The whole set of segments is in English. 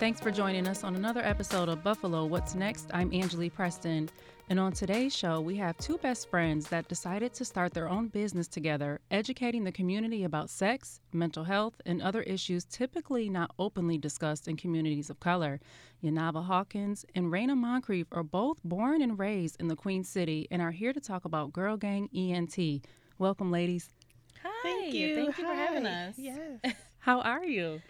Thanks for joining us on another episode of Buffalo What's Next. I'm Angelea Preston. And on today's show, we have two best friends that decided to start their own business together, educating the community about sex, mental health, and other issues typically not openly discussed in communities of color. Yanava Hawkins and Rayna Moncreiffe are both born and raised in the Queen City and are here to talk about Girl Gang ENT. Welcome, ladies. Hi. Thank you. Thank you Hi. for having us. Yes. How are you?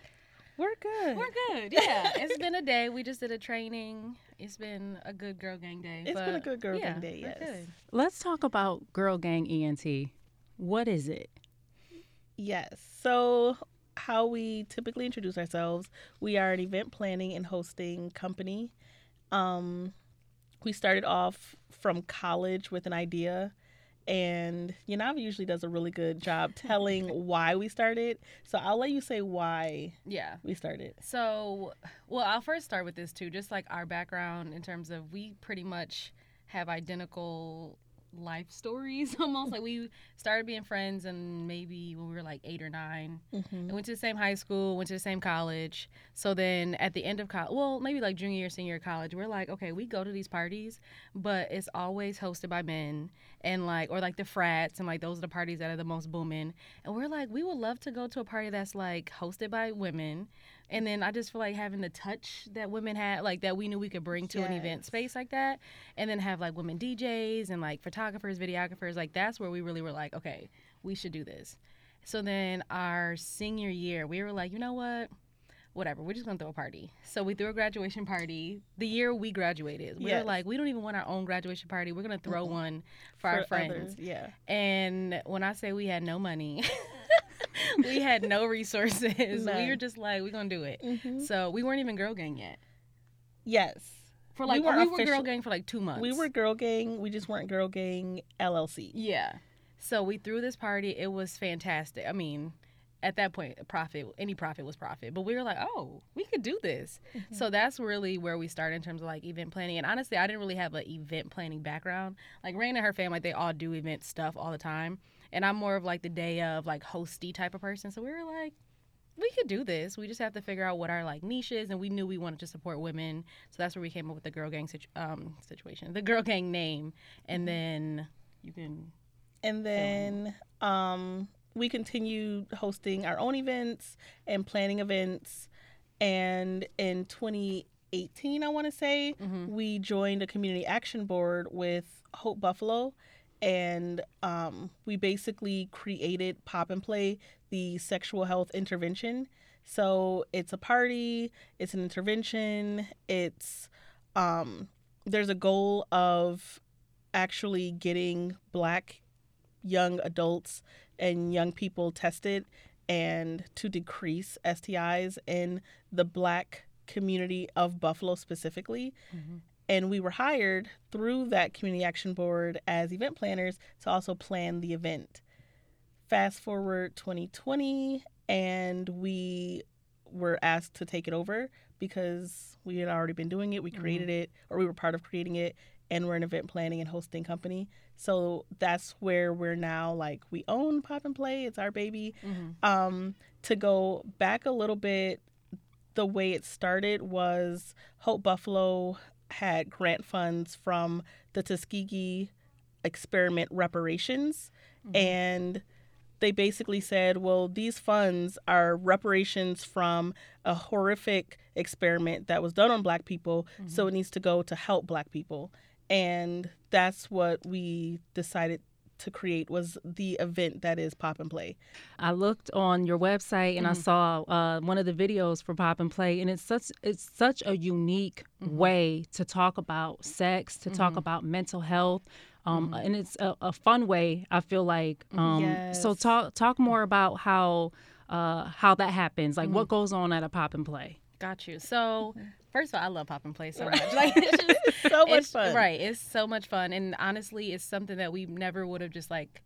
We're good. We're good. Yeah. it's been a day. We just did a training. It's been a good girl gang day. It's been a good girl yeah, gang day, yes. Let's talk about Girl Gang ENT. What is it? Yes. So, how we typically introduce ourselves, we are an event planning and hosting company. Um, we started off from college with an idea and Yanava usually does a really good job telling why we started. So I'll let you say why yeah we started. So, well, I'll first start with this too, just like our background in terms of we pretty much have identical life stories almost like we started being friends and maybe when we were like eight or 9 mm-hmm. and went to the same high school went to the same college so then at the end of college well maybe like junior year senior year college we're like okay we go to these parties but it's always hosted by men and like or like the frats and like those are the parties that are the most booming and we're like we would love to go to a party that's like hosted by women and then I just feel like having the touch that women had, like that we knew we could bring to yes. an event space like that, and then have like women DJs and like photographers, videographers, like that's where we really were like, okay, we should do this. So then our senior year, we were like, you know what? Whatever, we're just gonna throw a party. So we threw a graduation party the year we graduated. We yes. were like, we don't even want our own graduation party. We're gonna throw mm-hmm. one for, for, our friends. Others, yeah. And when I say we had no money, we had no resources. None. We were just like, we're gonna do it. Mm-hmm. So we weren't even girl gang yet. Yes. For like we were, we were girl gang for like two months. We were girl gang. We just weren't girl gang LLC. Yeah. So we threw this party. It was fantastic. I mean, at that point, profit any profit was profit. But we were like, oh, we could do this. Mm-hmm. So that's really where we started in terms of like event planning. And honestly, I didn't really have an event planning background. Like Rain and her family, they all do event stuff all the time and I'm more of like the day of like hosty type of person. So we were like, we could do this. We just have to figure out what our like niche is, and we knew we wanted to support women, so that's where we came up with the girl gang situ- um, situation, the girl gang name, and mm-hmm. then you can. And then um, we continued hosting our own events and planning events, and in 2018, I want to say, mm-hmm. we joined a community action board with Hope Buffalo and um, we basically created Pop and Play, the sexual health intervention. So it's a party, it's an intervention, it's um, there's a goal of actually getting black young adults and young people tested and to decrease STIs in the black community of Buffalo specifically. Mm-hmm. And we were hired through that community action board as event planners to also plan the event. Fast forward 2020, and we were asked to take it over because we had already been doing it. We created mm-hmm. it, or we were part of creating it, and we're an event planning and hosting company. So that's where we're now like we own Pop and Play. It's our baby. Mm-hmm. Um, to go back a little bit, the way it started was Hope Buffalo had grant funds from the Tuskegee experiment reparations. Mm-hmm. And they basically said, well, these funds are reparations from a horrific experiment that was done on black people, mm-hmm. so it needs to go to help black people. And that's what we decided to create was the event that is Pop and Play. I looked on your website and I Mhm. saw uh, one of the videos for Pop and Play, and it's such it's such a unique way to talk about sex, to talk Mhm. about mental health, um, and it's a, a fun way. I feel like. Um, So talk talk more about how uh, how that happens, like what goes on at a Pop and Play. Got you. So, mm-hmm. first of all, I love pop and play so much. Like, it's just So much it's- fun. Right. It's so much fun. And honestly, it's something that we never would have just like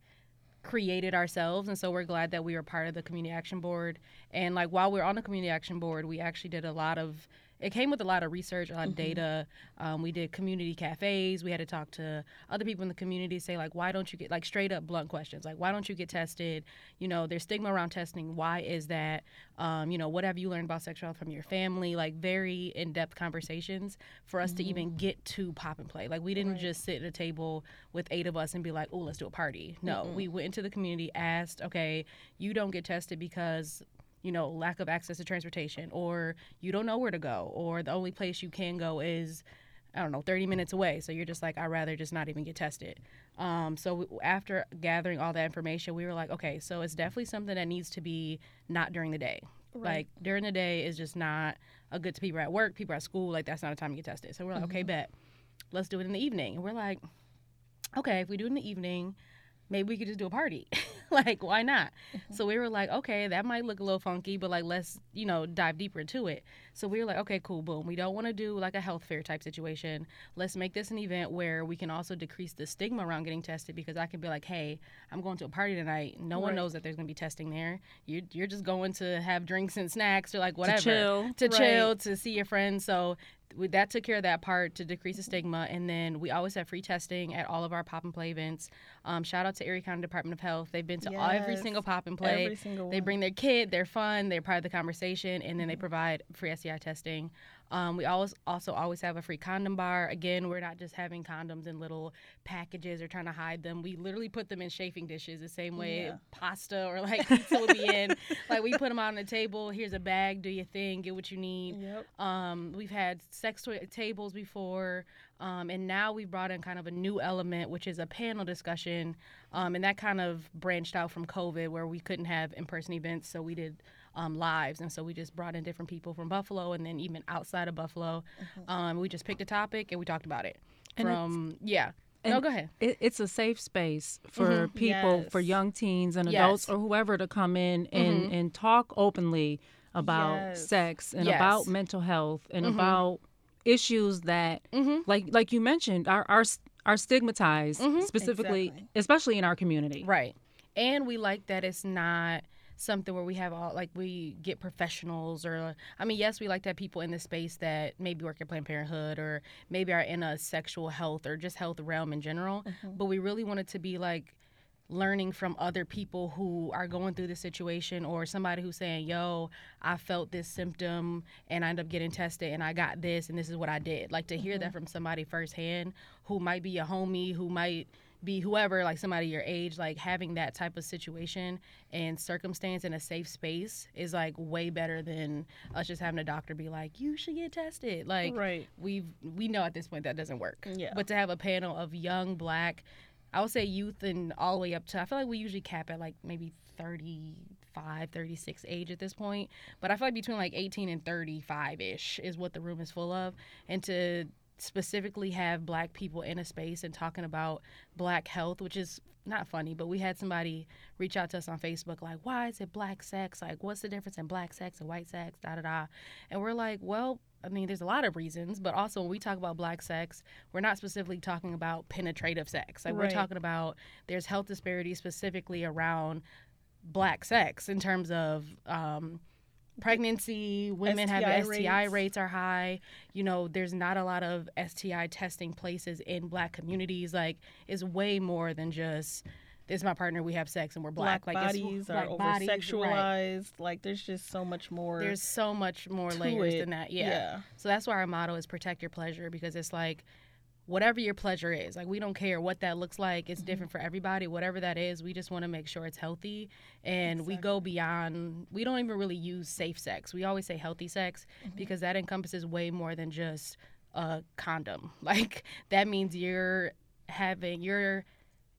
created ourselves. And so we're glad that we were part of the community action board. And like while we are on the community action board, we actually did a lot of it came with a lot of research, a lot of data. Um, we did community cafes. We had to talk to other people in the community, say like, why don't you get like straight up blunt questions, like why don't you get tested? You know, there's stigma around testing. Why is that? Um, you know, what have you learned about sexual health from your family? Like very in depth conversations for us to even get to pop and play. Like we didn't just sit at a table with eight of us and be like, oh, let's do a party. No, we went into the community, asked, okay, you don't get tested because you know, lack of access to transportation, or you don't know where to go, or the only place you can go is, I don't know, 30 minutes away. So you're just like, I'd rather just not even get tested. Um, so w- after gathering all that information, we were like, okay, so it's definitely something that needs to be not during the day. Like during the day is just not a good to people at work, people at school. Like that's not a time to get tested. So we're like, okay, bet, let's do it in the evening. And we're like, okay, if we do it in the evening, maybe we could just do a party. like, why not? So we were like, okay, that might look a little funky, but like, let's, you know, dive deeper into it. So we were like, okay, cool, boom. We don't want to do like a health fair type situation. Let's make this an event where we can also decrease the stigma around getting tested because I can be like, hey, I'm going to a party tonight. No one knows that there's going to be testing there. You're, you're just going to have drinks and snacks or like whatever. To chill. To Right. chill, to see your friends. So that took care of that part to decrease the stigma. And then we always have free testing at all of our pop and play events. Um, shout out to Erie County Department of Health. They've been to every single pop and play. every single They bring their kid, they're fun, they're part of the conversation, and then they provide free STI testing. Um, we always also always have a free condom bar. Again, we're not just having condoms in little packages or trying to hide them. We literally put them in chafing dishes, the same way Yeah. pasta or like pizza would be in. Like we put them out on the table. Here's a bag. Do your thing. Get what you need. Yep. Um, we've had sex toy tables before, um, and now we've brought in kind of a new element, which is a panel discussion, um, and that kind of branched out from COVID, where we couldn't have in-person events, so we did um, lives, and so we just brought in different people from Buffalo, and then even outside of Buffalo, um, we just picked a topic and we talked about it. And From yeah, no, go ahead. It, it's a safe space for people, for young teens and adults, Yes. or whoever to come in and, and talk openly about Yes. sex and Yes. about mental health and about issues that, Mhm. like like you mentioned, are are are stigmatized specifically, Exactly. especially in our community. Right. And we like that it's not something where we have all like we get professionals or I mean yes we like to have people in the space that maybe work at Planned Parenthood or maybe are in a sexual health or just health realm in general mm-hmm. but we really want it to be like learning from other people who are going through the situation or somebody who's saying yo I felt this symptom and I end up getting tested and I got this and this is what I did. Like to hear that mm-hmm. from somebody firsthand who might be a homie who might be whoever, like somebody your age, like having that type of situation and circumstance in a safe space is like way better than us just having a doctor be like, you should get tested. Like Right. we've we know at this point that doesn't work. Yeah. But to have a panel of young black, I would say youth and all the way up to I feel like we usually cap at like maybe 35, 36 age at this point. But I feel like between like 18 and 35 ish is what the room is full of. And to specifically have black people in a space and talking about black health, which is not funny, but we had somebody reach out to us on Facebook like, why is it black sex? Like, what's the difference in black sex and white sex? Da da da. And we're like, well, I mean, there's a lot of reasons, but also when we talk about black sex, we're not specifically talking about penetrative sex. Like, we're talking about there's health disparities specifically around black sex in terms of um, pregnancy, women have STI STI rates. rates are high. You know, there's not a lot of STI testing places in black communities. Like, it's way more than just this is my partner, we have sex and we're black. Black, like, it's bodies black are over bodies, right. sexualized. Like there's just so much more. There's so much more layers it. than that. Yeah. Yeah. So that's why our motto is protect your pleasure because it's like whatever your pleasure is, like we don't care what that looks like. It's mm-hmm. different for everybody. Whatever that is, we just want to make sure it's healthy and we go beyond we don't even really use safe sex. We always say healthy sex mm-hmm. because that encompasses way more than just a condom. Like that means you're having you're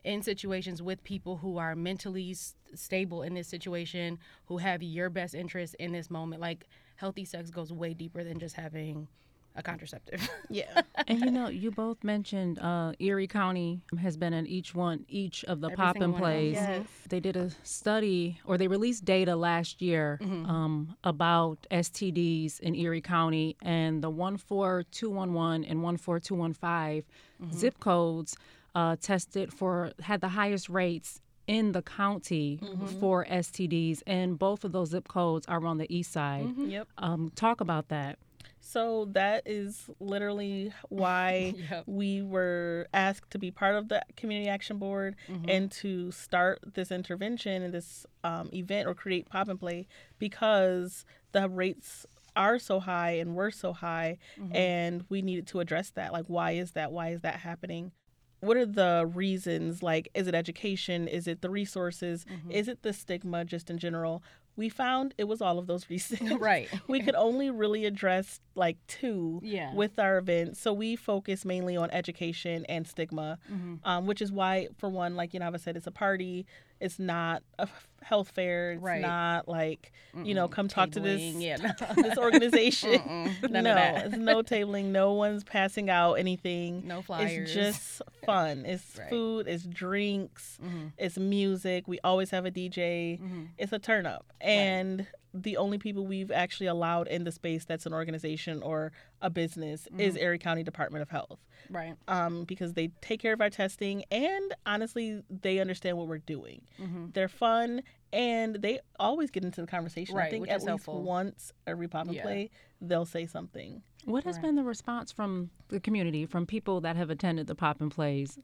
in situations with people who are mentally s- stable in this situation, who have your best interest in this moment. Like healthy sex goes way deeper than just having a contraceptive. Yeah. and you know, you both mentioned uh, Erie County has been in each one, each of the Every pop single and one of them. plays. Yes. They did a study, or they released data last year Mm-hmm. um, about STDs in Erie County, and the 14211 and 14215 Mm-hmm. zip codes uh, tested for had the highest rates in the county Mm-hmm. for STDs, and both of those zip codes are on the east side. Yep. Um, talk about that. So that is literally why Yep. we were asked to be part of the Community Action Board Mm-hmm. and to start this intervention and this um, event or create Pop and Play because the rates are so high and were so high, Mm-hmm. and we needed to address that. Like, why is that? Why is that happening? What are the reasons? Like, is it education? Is it the resources? Mm-hmm. Is it the stigma just in general? We found it was all of those reasons. Right. we could only really address like two Yeah. with our event. So we focus mainly on education and stigma, Mm-hmm. um, which is why, for one, like you know, I said, it's a party. It's not a health fair. It's Right. not like you know, come talk to this yeah, this organization. No, it's no tabling. No one's passing out anything. No flyers. It's just fun. It's Right. food. It's drinks. Mhm. It's music. We always have a DJ. Mhm. It's a turn up. And the only people we've actually allowed in the space that's an organization or a business Mm-hmm. is Erie County Department of Health. Right. Um, because they take care of our testing and honestly, they understand what we're doing. Mm-hmm. They're fun and they always get into the conversation. I Right, think which at is least helpful. once every pop and Yeah. play, they'll say something. What has Right. been the response from the community, from people that have attended the pop and plays?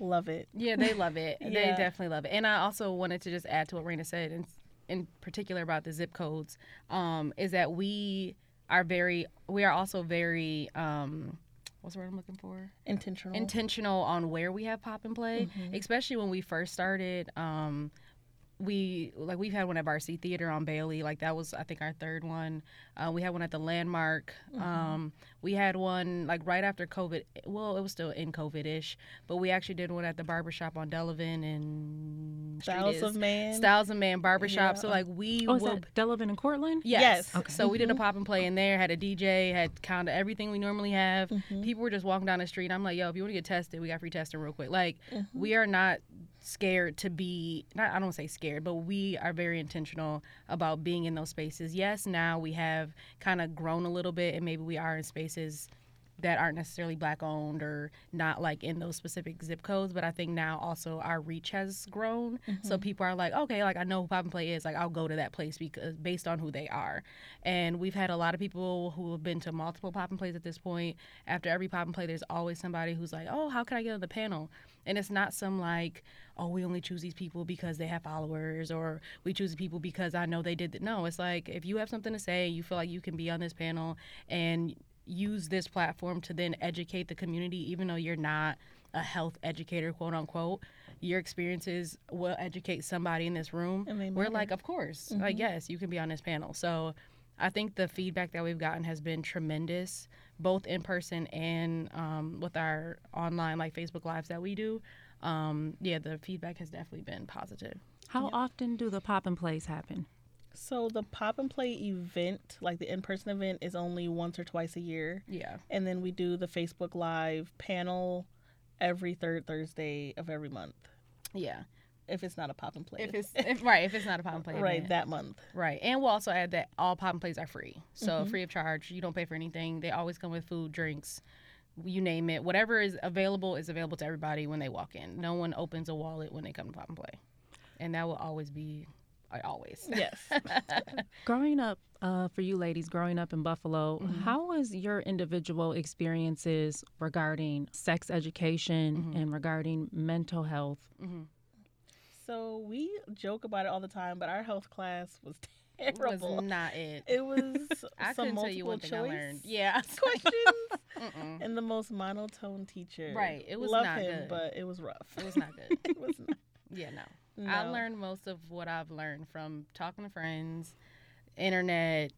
Love it. Yeah, they love it. They definitely love it. And I also wanted to just add to what Rayna said, in, in particular about the zip codes, um, is that we are very, we are also very, um, what's the word I'm looking for? Intentional. Intentional on where we have pop and play, especially when we first started. Um, we like we've had one at Varsity Theater on Bailey, like that was I think our third one. Uh, we had one at the Landmark. Um, we had one like right after COVID. Well, it was still in COVID ish, but we actually did one at the barbershop on Delavan and Styles of Man. Styles of Man Barbershop. Yeah. So like we Oh, is will that Delavan and Cortland? Yes. Yes. So we did a mm-hmm. pop and play in there, had a DJ, had kind of everything we normally have. Mm-hmm. People were just walking down the street. I'm like, yo, if you want to get tested, we got free testing real quick. Like, mm-hmm. we are not scared to be, not, I don't say scared, but we are very intentional about being in those spaces. Yes, now we have kind of grown a little bit and maybe we are in spaces that aren't necessarily black owned or not like in those specific zip codes but i think now also our reach has grown. So mm-hmm. people are like okay like i know who pop and play is like i'll go to that place because based on who they are. And we've had a lot of people who have been to multiple pop and plays at this point. After every pop and play there's always somebody who's like oh how can i get on the panel? And it's not some like oh we only choose these people because they have followers or we choose people because i know they did that no it's like if you have something to say you feel like you can be on this panel and use this platform to then educate the community, even though you're not a health educator, quote unquote. Your experiences will educate somebody in this room. We're like, of course, like yes, you can be on this panel. So, I think the feedback that we've gotten has been tremendous, both in person and um, with our online, like Facebook lives that we do. Um, yeah, the feedback has definitely been positive. How often do the pop and plays happen? So the pop and play event, like the in-person event, is only once or twice a year, Yeah. and then we do the Facebook Live panel every third Thursday of every month. Yeah. If it's not a pop and play, If it's if, right, if it's not a pop and play, right event. that month. Right. And we'll also add that all pop and plays are free. So mm-hmm. free of charge. You don't pay for anything. They always come with food, drinks, you name it. Whatever is available is available to everybody when they walk in. No one opens a wallet when they come to pop and play. And that will always be uh, always. Yes. Growing up, uh, for you ladies, growing up in Buffalo, how was your individual experiences regarding sex education and regarding mental health? so we joke about it all the time, but our health class was It terrible. was not it. It was I some couldn't tell you multiple one thing I choice learned. Yeah. questions and the most monotone teacher. Right, it was Love not him, good. but it was rough. It was not good. it was not. Yeah, no. I learned most of what I've learned from talking to friends, internet,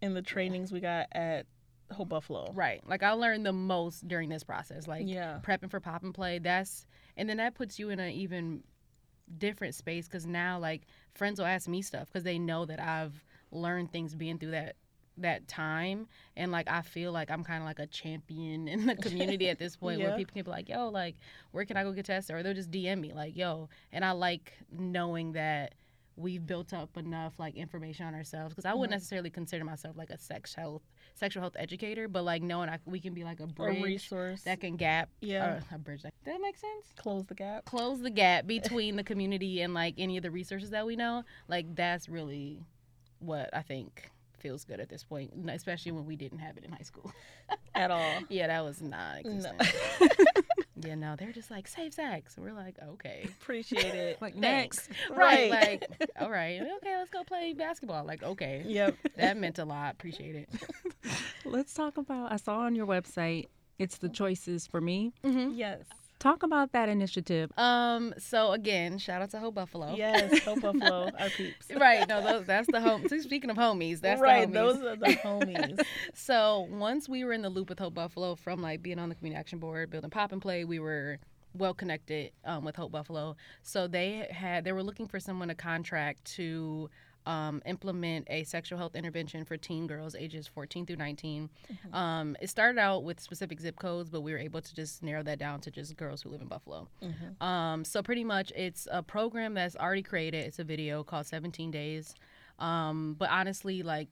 and the trainings we got at Hope Buffalo. Right. Like I learned the most during this process. Like Yeah. prepping for pop and play. That's and then that puts you in an even different space because now like friends will ask me stuff because they know that I've learned things being through that that time and like I feel like I'm kind of like a champion in the community at this point Yeah. where people can be like yo like where can I go get tested or they'll just DM me like yo and I like knowing that we've built up enough like information on ourselves because I wouldn't Mhm. necessarily consider myself like a sex health sexual health educator but like knowing I, we can be like a A bridge resource. that can gap Yeah. uh, a bridge that, does that make sense Close the gap. close the gap between the community and like any of the resources that we know like that's really what i think feels good at this point especially when we didn't have it in high school At all. yeah that was not No. existent yeah no they're just like save sex we're like okay Appreciate it. Like thanks next. right Right. like all right okay let's go play basketball like okay Yep. that meant a lot appreciate it Let's talk about. I saw on your website. It's the mm-hmm. choices for me. Mm-hmm. Yes. Talk about that initiative. um so again shout out to Hope Buffalo Yes. Hope Buffalo. Our peeps. right no those that's the home speaking of homies that's right. the homies. Those are the homies. so once we were in the loop with Hope Buffalo from like being on the community action board, building pop and play, we were well connected um, with Hope Buffalo. So they had they were looking for someone to contract to um, implement a sexual health intervention for teen girls ages 14 through 19. Um, it started out with specific zip codes, but we were able to just narrow that down to just girls who live in Buffalo. Um, so pretty much, it's a program that's already created. It's a video called 17 Days. Um, but honestly, like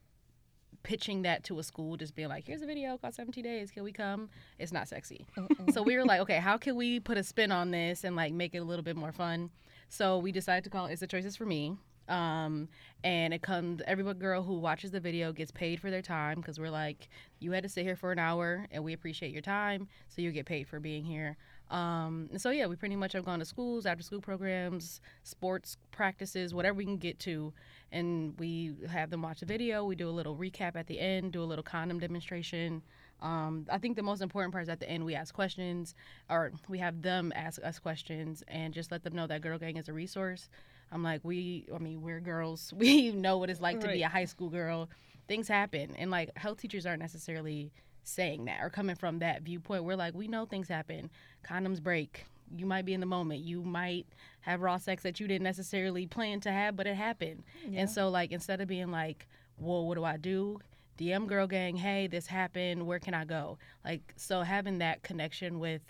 pitching that to a school, just being like, "Here's a video called 17 Days. Can we come?" It's not sexy. so we were like, "Okay, how can we put a spin on this and like make it a little bit more fun?" So we decided to call it "It's the Choices for Me." Um, and it comes every girl who watches the video gets paid for their time because we're like, you had to sit here for an hour, and we appreciate your time, so you get paid for being here. Um, and so yeah, we pretty much have gone to schools, after school programs, sports practices, whatever we can get to, and we have them watch the video. We do a little recap at the end, do a little condom demonstration. Um, I think the most important part is at the end we ask questions, or we have them ask us questions, and just let them know that Girl Gang is a resource. I'm like, we, I mean, we're girls. We know what it's like to be a high school girl. Things happen, and like health teachers aren't necessarily saying that or coming from that viewpoint. We're like, we know things happen. Condoms break. You might be in the moment. You might have raw sex that you didn't necessarily plan to have, but it happened. Yeah. And so, like, instead of being like, "Whoa, what do I do?" DM Girl Gang, hey, this happened. Where can I go? Like, so having that connection with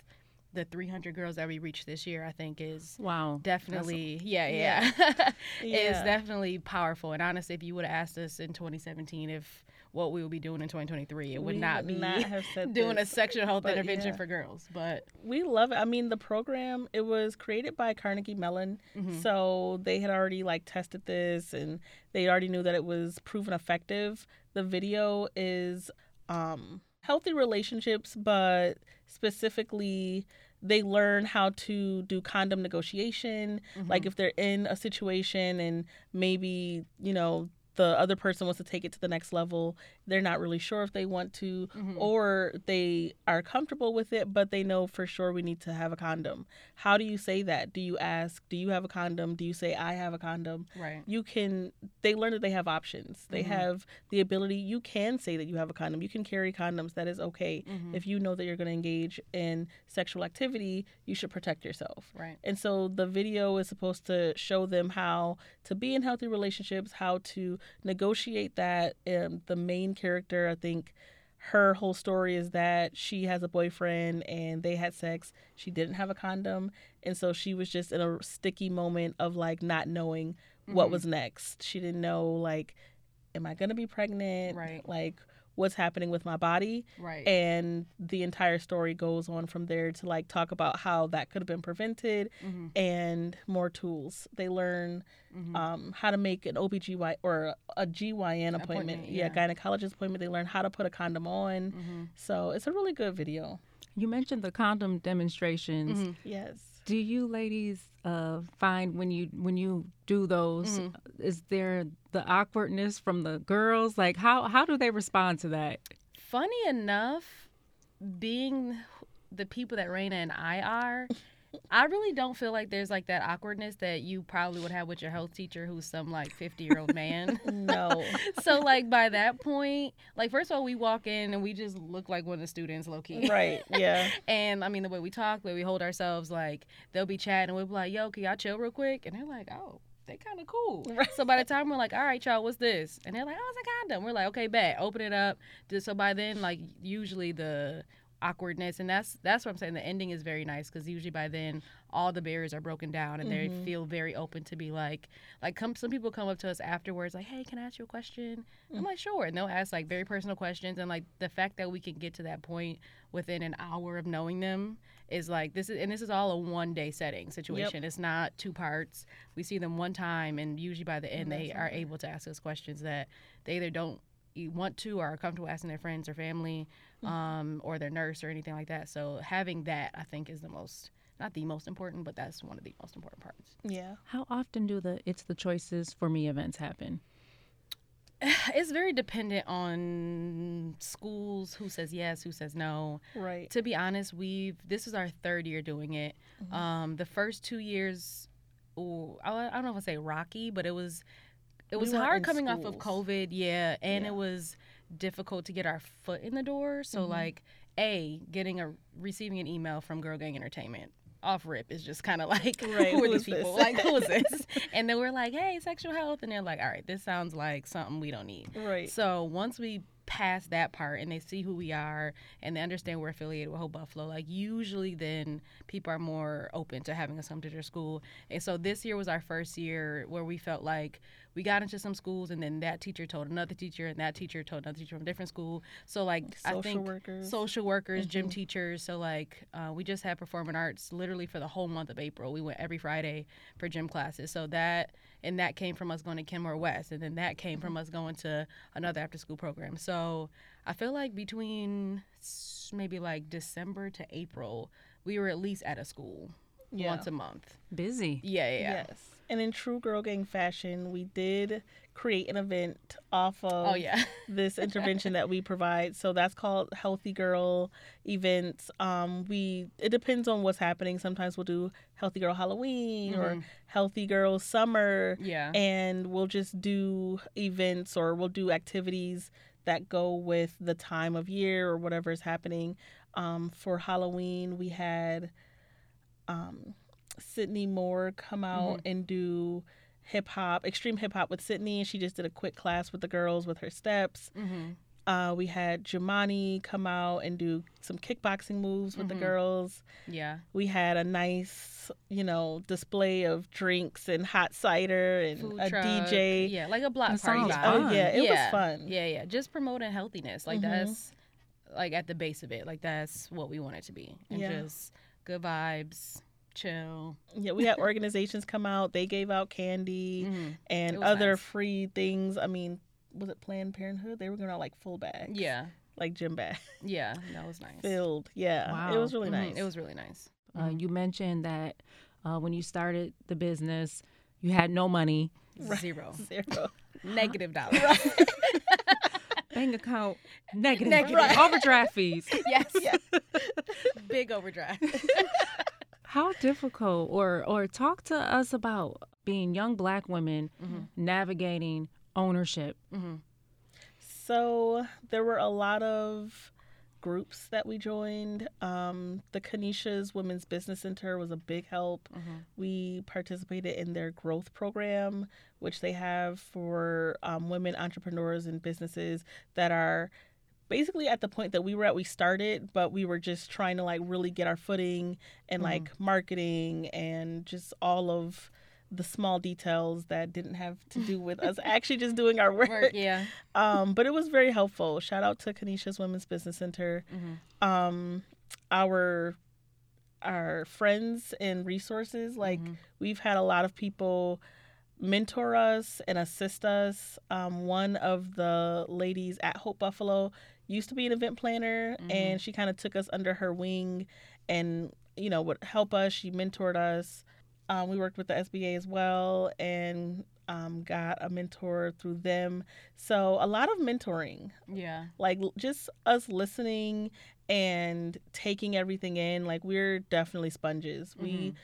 the 300 girls that we reached this year, I think is Wow. definitely yeah yeah, is Yeah. definitely powerful. And honestly, if you would have asked us in 2017 if what we would be doing in 2023, it would We not would be not have said doing this, a sexual health intervention yeah. for girls. But we love it. I mean, the program it was created by Carnegie Mellon, Mhm. so they had already like tested this and they already knew that it was proven effective. The video is um, healthy relationships, but specifically they learn how to do condom negotiation. Like Mhm. if they're in a situation and maybe you know the other person wants to take it to the next level they're not really sure if they want to Mhm. or they are comfortable with it but they know for sure we need to have a condom. How do you say that? Do you ask do you have a condom? Do you say i have a condom right, you can they learn that they have options. They Mhm. have the ability you can say that you have a condom. You can carry condoms. That is okay. Mhm. if you know that you're going to engage in sexual activity you should protect yourself. Right, and so the video is supposed to show them how to be in healthy relationships, how to negotiate that. Um, the main character, I think, her whole story is that she has a boyfriend and they had sex. She didn't have a condom. And so she was just in a sticky moment of like not knowing what Mhm. was next. She didn't know, like, am I going to be pregnant? Right. Like, what's happening with my body? right. and the entire story goes on from there to like talk about how that could have been prevented Mhm. and more tools they learn Mhm. um, how to make an obgyn or a gyn appointment, Appointment, yeah. yeah. gynecologist appointment they learn how to put a condom on Mhm. so it's a really good video You mentioned the condom demonstrations. Mhm. yes Do you ladies uh, find when you when you do those, Mhm. is there the awkwardness from the girls? Like how how do they respond to that? Funny enough, being the people that Rayna and I are, I really don't feel like there's like that awkwardness that you probably would have with your health teacher who's some like 50 year old man. no. so like by that point, like first of all, we walk in and we just look like one of the students, low key. Right. Yeah. and I mean the way we talk, the way we hold ourselves, like they'll be chatting, and we'll be like, "Yo, can y'all chill real quick?" And they're like, "Oh." They kind of cool. Right. So by the time we're like, all right, y'all, what's this? And they're like, oh, it's a condom. We're like, okay, bet. Open it up. So by then, like, usually the awkwardness and that's that's what i'm saying the ending is very nice because usually by then all the barriers are broken down and mm-hmm. they feel very open to be like like come some people come up to us afterwards like hey can i ask you a question mm-hmm. i'm like sure and they'll ask like very personal questions and like the fact that we can get to that point within an hour of knowing them is like this is and this is all a one day setting situation yep. it's not two parts we see them one time and usually by the end they are able to ask us questions that they either don't want to or are comfortable asking their friends or family Mm-hmm. Um, or their nurse or anything like that. So having that, I think, is the most not the most important, but that's one of the most important parts. Yeah. How often do the it's the choices for me events happen? It's very dependent on schools who says yes, who says no. Right. To be honest, we've this is our third year doing it. Mm-hmm. Um, the first two years, ooh, I, I don't know if I say rocky, but it was it was we hard coming schools. off of COVID, yeah, and yeah. it was difficult to get our foot in the door. So mm-hmm. like a getting a receiving an email from Girl Gang Entertainment off rip is just kind of like right, who are these people? like who is this? and then we're like, hey, sexual health, and they're like, all right, this sounds like something we don't need. Right. So once we pass that part and they see who we are and they understand we're affiliated with Hope Buffalo, like usually then people are more open to having us come to their school. And so this year was our first year where we felt like we got into some schools and then that teacher told another teacher and that teacher told another teacher from a different school so like social i think workers. social workers mm-hmm. gym teachers so like uh, we just had performing arts literally for the whole month of april we went every friday for gym classes so that and that came from us going to kenmore west and then that came mm-hmm. from us going to another after school program so i feel like between maybe like december to april we were at least at a school yeah. once a month busy yeah yeah, yeah. yes and in true girl gang fashion, we did create an event off of oh, yeah. this intervention that we provide. So that's called Healthy Girl events. Um, we it depends on what's happening. Sometimes we'll do Healthy Girl Halloween mm-hmm. or Healthy Girl Summer. Yeah. And we'll just do events or we'll do activities that go with the time of year or whatever is happening. Um, for Halloween, we had um, Sydney Moore come out mm-hmm. and do hip hop, extreme hip hop with Sydney, and she just did a quick class with the girls with her steps. Mm-hmm. Uh, we had Jamani come out and do some kickboxing moves with mm-hmm. the girls. Yeah. We had a nice, you know, display of drinks and hot cider and Food a truck. DJ. Yeah, like a block that party. Oh yeah, it yeah. was fun. Yeah, yeah. Just promoting healthiness. Like mm-hmm. that's like at the base of it. Like that's what we want it to be. And yeah. just good vibes chill. Yeah, we had organizations come out. They gave out candy mm-hmm. and other nice. free things. I mean, was it Planned Parenthood? They were going out like full bags. Yeah. Like gym bags. Yeah, that was nice. Filled. Yeah. Wow. It was really mm-hmm. nice. It was really nice. Uh, you mentioned that uh, when you started the business, you had no money. Right. Zero. Zero. Negative dollars. Right. Bank account negative. negative. Right. Overdraft fees. Yes. yes. Big overdraft. How difficult, or or talk to us about being young Black women mm-hmm. navigating ownership. Mm-hmm. So there were a lot of groups that we joined. Um, the Canisius Women's Business Center was a big help. Mm-hmm. We participated in their growth program, which they have for um, women entrepreneurs and businesses that are basically at the point that we were at we started but we were just trying to like really get our footing and mm. like marketing and just all of the small details that didn't have to do with us actually just doing our work. work yeah. Um, but it was very helpful. Shout out to Canisius Women's Business Center. Mm-hmm. Um, our our friends and resources. Like mm-hmm. we've had a lot of people mentor us and assist us. Um, one of the ladies at Hope Buffalo used to be an event planner mm-hmm. and she kind of took us under her wing and you know would help us she mentored us um, we worked with the sba as well and um, got a mentor through them. So a lot of mentoring. Yeah. Like just us listening and taking everything in. Like we're definitely sponges. We Mhm.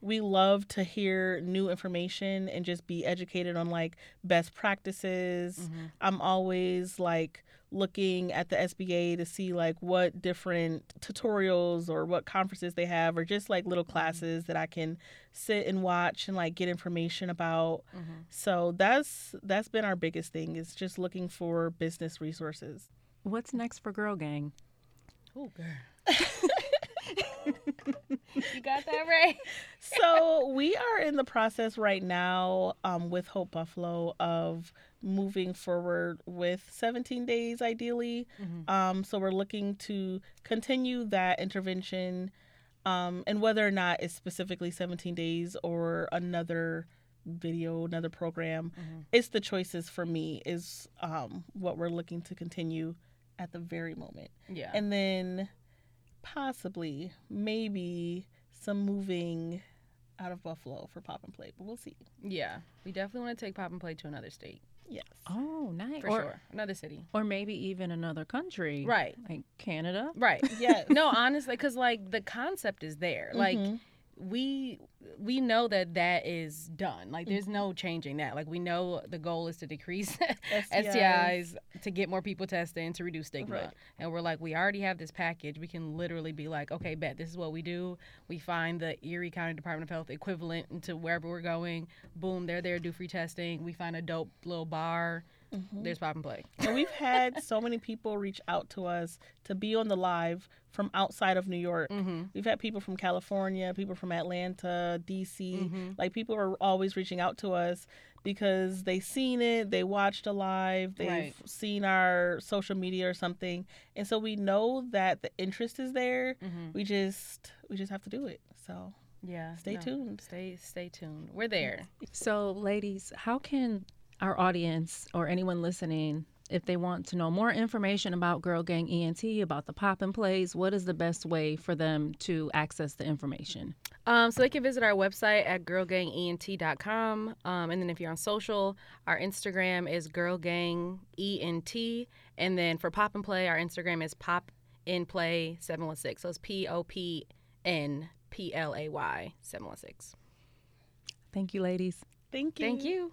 We love to hear new information and just be educated on like best practices. Mhm. I'm always like looking at the SBA to see like what different tutorials or what conferences they have or just like little classes that I can sit and watch and like get information about. Mhm. So that's that's been our biggest thing is just looking for business resources. What's next for Girl Gang? Oh, girl. you got that right. so we are in the process right now um, with Hope Buffalo of moving forward with 17 days ideally. Mhm. Um, so we're looking to continue that intervention um, and whether or not it's specifically 17 days or another video, another program, Mhm. it's the choices for me is um, what we're looking to continue at the very moment. Yeah. And then possibly, maybe some moving out of Buffalo for Pop and Play, but we'll see. Yeah. We definitely want to take Pop and Play to another state. Yes. Oh, nice. For or, sure. Another city. Or maybe even another country. Right. Like Canada. Right. Yes. No, honestly, because like the concept is there. Like Mhm. We we know that that is done. Like there's mm-hmm. no changing that. Like we know the goal is to decrease STIs to get more people tested and to reduce stigma. Right. And we're like, we already have this package. We can literally be like, okay, bet this is what we do. We find the Erie County Department of Health equivalent to wherever we're going. Boom, they're there, do free testing. We find a dope little bar. Mhm. There's pop and play. And we've had so many people reach out to us to be on the live from outside of New York. Mhm. We've had people from California, people from Atlanta, DC. Mhm. Like people are always reaching out to us because they seen it, they watched a live, they've Right. seen our social media or something. And so we know that the interest is there. Mhm. We just we just have to do it. So Yeah. Stay no, tuned. Stay stay tuned. We're there. So, ladies, how can our audience or anyone listening, if they want to know more information about Girl Gang ENT, about the pop and plays, what is the best way for them to access the information? Um, so they can visit our website at girlgangent.com. Um, and then if you're on social, our Instagram is girlgangent. And then for Pop and Play, our Instagram is pop in play 716. So it's P O P N P L A Y 716. Thank you, ladies. thank you. Thank you.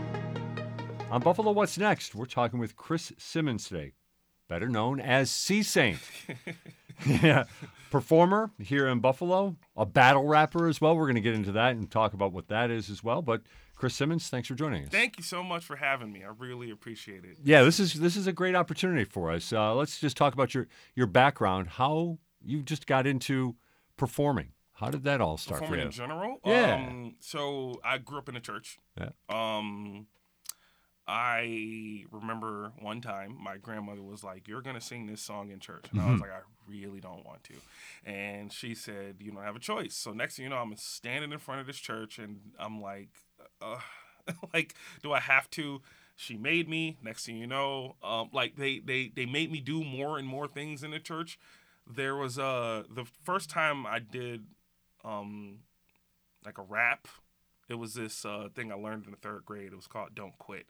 On Buffalo What's Next, we're talking with Chris Simmons today, better known as C-Saint. yeah, performer here in Buffalo, a battle rapper as well. We're going to get into that and talk about what that is as well. But Chris Simmons, thanks for joining us. Thank you so much for having me. I really appreciate it. Yeah, this is this is a great opportunity for us. Uh, let's just talk about your your background, how you just got into performing. How did that all start Performing for you? in general. Yeah. Um, so I grew up in a church. Yeah. Um, I remember one time my grandmother was like, "You're gonna sing this song in church," and I was Mhm. like, "I really don't want to," and she said, "You don't have a choice." So next thing you know, I'm standing in front of this church, and I'm like, uh, "Like, do I have to?" She made me. Next thing you know, um, like they they they made me do more and more things in the church. There was uh the first time I did um like a rap. It was this uh, thing I learned in the third grade. It was called "Don't Quit,"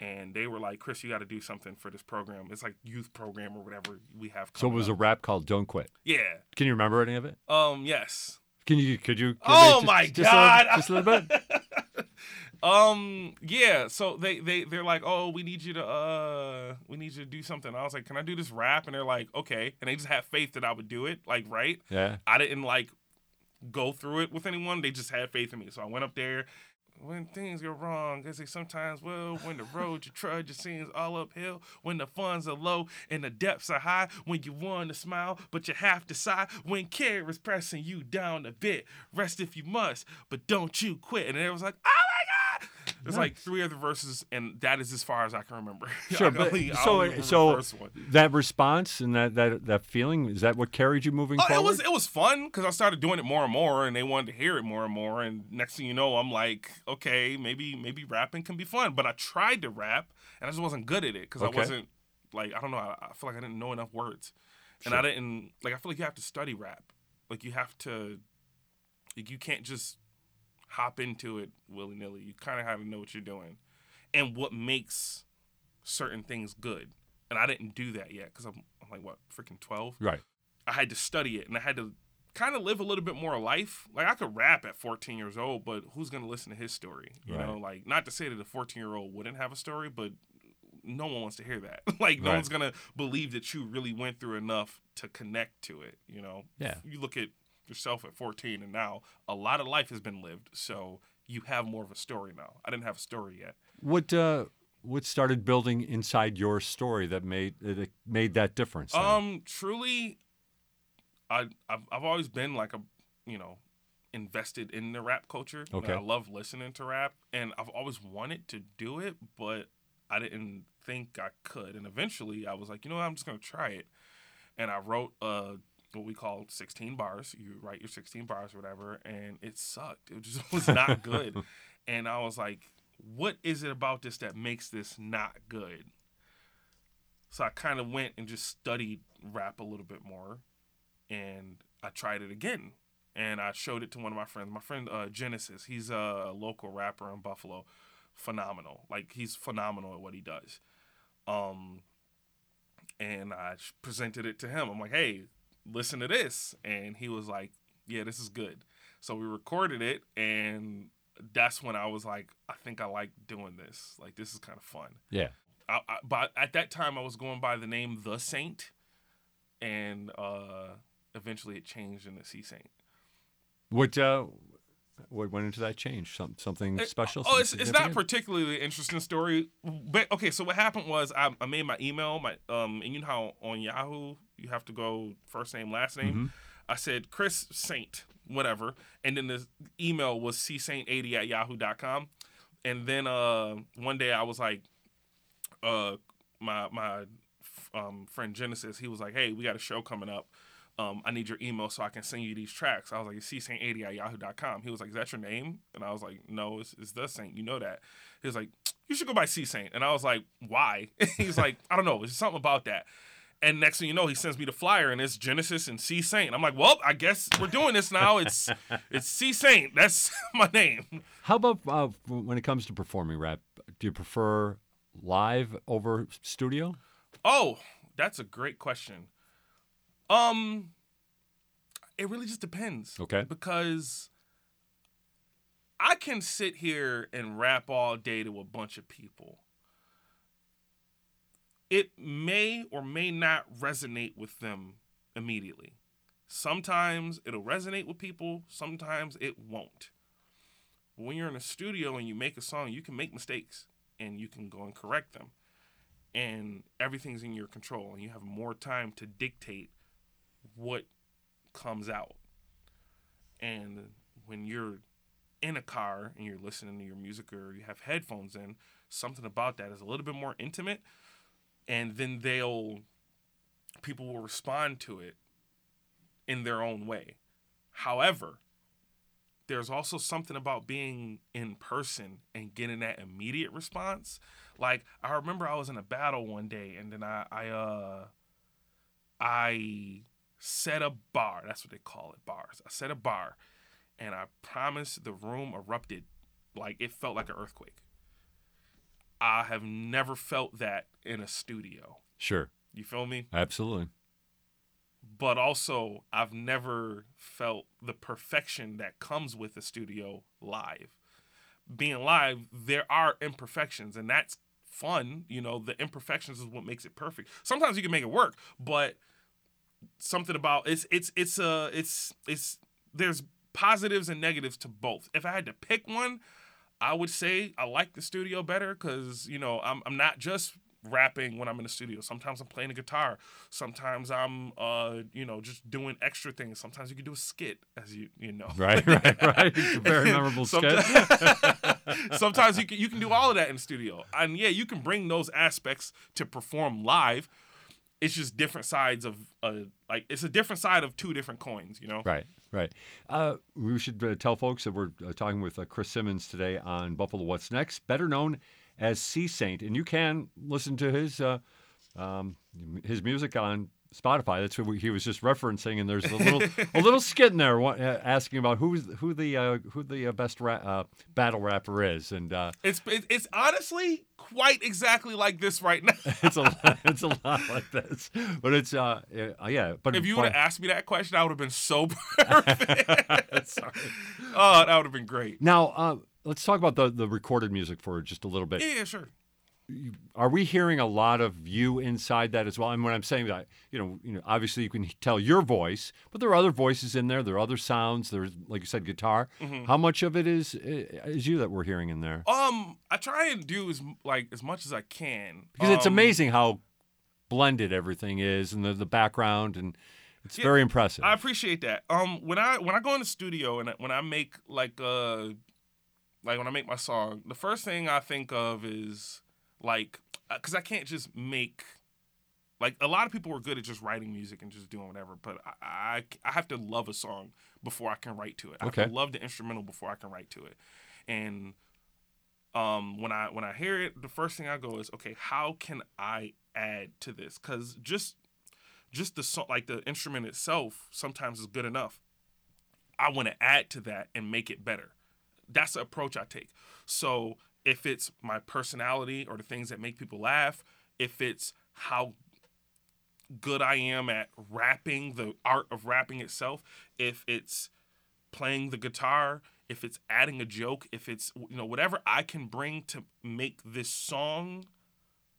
and they were like, "Chris, you got to do something for this program. It's like youth program or whatever we have." So it was a rap called "Don't Quit." Yeah. Can you remember any of it? Um. Yes. Can you? Could you? Oh just- my just a God! little- just a little bit. um. Yeah. So they they they're like, "Oh, we need you to uh, we need you to do something." I was like, "Can I do this rap?" And they're like, "Okay." And they just had faith that I would do it. Like, right? Yeah. I didn't like go through it with anyone. They just had faith in me. So I went up there. When things go wrong, I say sometimes, well, when the road you trudge, it seems all uphill. When the funds are low and the depths are high. When you want to smile, but you have to sigh. When care is pressing you down a bit. Rest if you must, but don't you quit. And it was like, oh There's like three other verses, and that is as far as I can remember. Sure, but only- so only remember the so that response and that that that feeling is that what carried you moving Oh, forward? it was it was fun because I started doing it more and more, and they wanted to hear it more and more. And next thing you know, I'm like, okay, maybe maybe rapping can be fun. But I tried to rap, and I just wasn't good at it because Okay. I wasn't like I don't know. I, I feel like I didn't know enough words, and I didn't like. I feel like you have to study rap. Like you have to, like you can't just hop into it willy nilly. You kind of have to know what you're doing, and what makes certain things good. And I didn't do that yet because I'm, I'm like what freaking twelve. Right. I had to study it and I had to kind of live a little bit more life. Like I could rap at 14 years old, but who's gonna listen to his story? You know, like not to say that a 14 year old wouldn't have a story, but no one wants to hear that. like no Right. one's gonna believe that you really went through enough to connect to it. You know, Yeah. You look at yourself at 14 and now a lot of life has been lived, so you have more of a story now. I didn't have a story yet. What uh, what started building inside your story that made that it made that difference? then? Um, truly, I I've, I've always been like a you know invested in the rap culture. Okay. I love listening to rap, and I've always wanted to do it, but I didn't think I could. And eventually, I was like, you know, what, I'm just gonna try it. And I wrote uh what we call 16 bars. You write your 16 bars or whatever, and it sucked. It just was not good. and I was like, what is it about this that makes this not good? So I kind of went and just studied rap a little bit more, and I tried it again. And I showed it to one of my friends. My friend uh, Genesis, he's a local rapper in Buffalo, phenomenal. Like he's phenomenal at what he does. Um, and I presented it to him. I'm like, hey, listen to this, and he was like, yeah, this is good. So we recorded it, and that's when I was like, I think I like doing this. Like this is kind of fun. Yeah. I, I, but at that time, I was going by the name The Saint, and uh, eventually it changed into C-Saint. What uh, what went into that change? Some something special? Oh, something it's, it's not particularly interesting story. But okay, so what happened was I, I made my email, my um, and you know how on Yahoo you have to go first name last name. Mhm. I said Chris Saint, whatever, and then the email was csaint80 at yahoo.com. And then uh, one day I was like, uh, my my um, friend Genesis, he was like, hey, we got a show coming up. Um, I need your email so I can send you these tracks. I was like, csaint80 at yahoo.com. He was like, is that your name? And I was like, no, it's, it's the Saint. You know that. He was like, you should go by C Saint. And I was like, why? He's like, I don't know. It's something about that. And next thing you know, he sends me the flyer, and it's Genesis and C Saint. I'm like, well, I guess we're doing this now. It's it's C Saint. That's my name. How about uh, when it comes to performing rap? Do you prefer live over studio? Oh, that's a great question. Um, it really just depends. Okay. Because I can sit here and rap all day to a bunch of people. It may or may not resonate with them immediately. Sometimes it'll resonate with people, sometimes it won't. When you're in a studio and you make a song, you can make mistakes and you can go and correct them. And everything's in your control, and you have more time to dictate what comes out. And when you're in a car and you're listening to your music or you have headphones in, something about that is a little bit more intimate. And then they'll, people will respond to it in their own way. However, there's also something about being in person and getting that immediate response. Like I remember I was in a battle one day and then I I uh I set a bar. That's what they call it, bars. I set a bar and I promised the room erupted like it felt like an earthquake. I have never felt that in a studio. Sure. You feel me? Absolutely. but also I've never felt the perfection that comes with a studio live. Being live, there are imperfections, and that's fun. You know, the imperfections is what makes it perfect. Sometimes you can make it work, but something about it's it's it's uh it's it's there's positives and negatives to both. If I had to pick one, I would say I like the studio better because you know I'm I'm not just rapping when I'm in the studio. Sometimes I'm playing a guitar. Sometimes I'm, uh, you know, just doing extra things. Sometimes you can do a skit, as you you know. Right, right, right. Very memorable skit. Sometimes you can you can do all of that in the studio, and yeah, you can bring those aspects to perform live. It's just different sides of uh, like it's a different side of two different coins, you know. Right, right. Uh, we should uh, tell folks that we're uh, talking with uh, Chris Simmons today on Buffalo What's Next, better known as C-Saint, and you can listen to his uh, um, his music on Spotify. That's what he was just referencing, and there's a little a little skit in there uh, asking about who's who the uh, who the uh, best ra- uh, battle rapper is, and uh, It's it's honestly quite exactly like this right now. it's a lot, it's a lot like this, but it's uh yeah, yeah. But if you would have asked me that question, I would have been so perfect. Sorry. Oh, that would have been great. now uh, let's talk about the the recorded music for just a little bit. Yeah, sure. Are we hearing a lot of you inside that as well? And when I'm saying that, you know, you know, obviously you can tell your voice, but there are other voices in there. There are other sounds. There's, like you said, guitar. Mhm. How much of it is is you that we're hearing in there? Um, I try and do as like as much as I can Because it's Um, amazing how blended everything is, and the the background, and it's Yeah, very impressive. I appreciate that. Um, when I when I go in the studio and when I make like uh, like when I make my song, the first thing I think of is like, because I can't just make. Like a lot of people were good at just writing music and just doing whatever, but I I, I have to love a song before I can write to it. I have Okay. to love the instrumental before I can write to it, and um, when I when I hear it, the first thing I go is, okay, how can I add to this? Because just just the song, like the instrument itself, sometimes is good enough. I want to add to that and make it better. That's the approach I take. So if it's my personality or the things that make people laugh, if it's how good I am at rapping, the art of rapping itself, if it's playing the guitar, if it's adding a joke, if it's you know whatever I can bring to make this song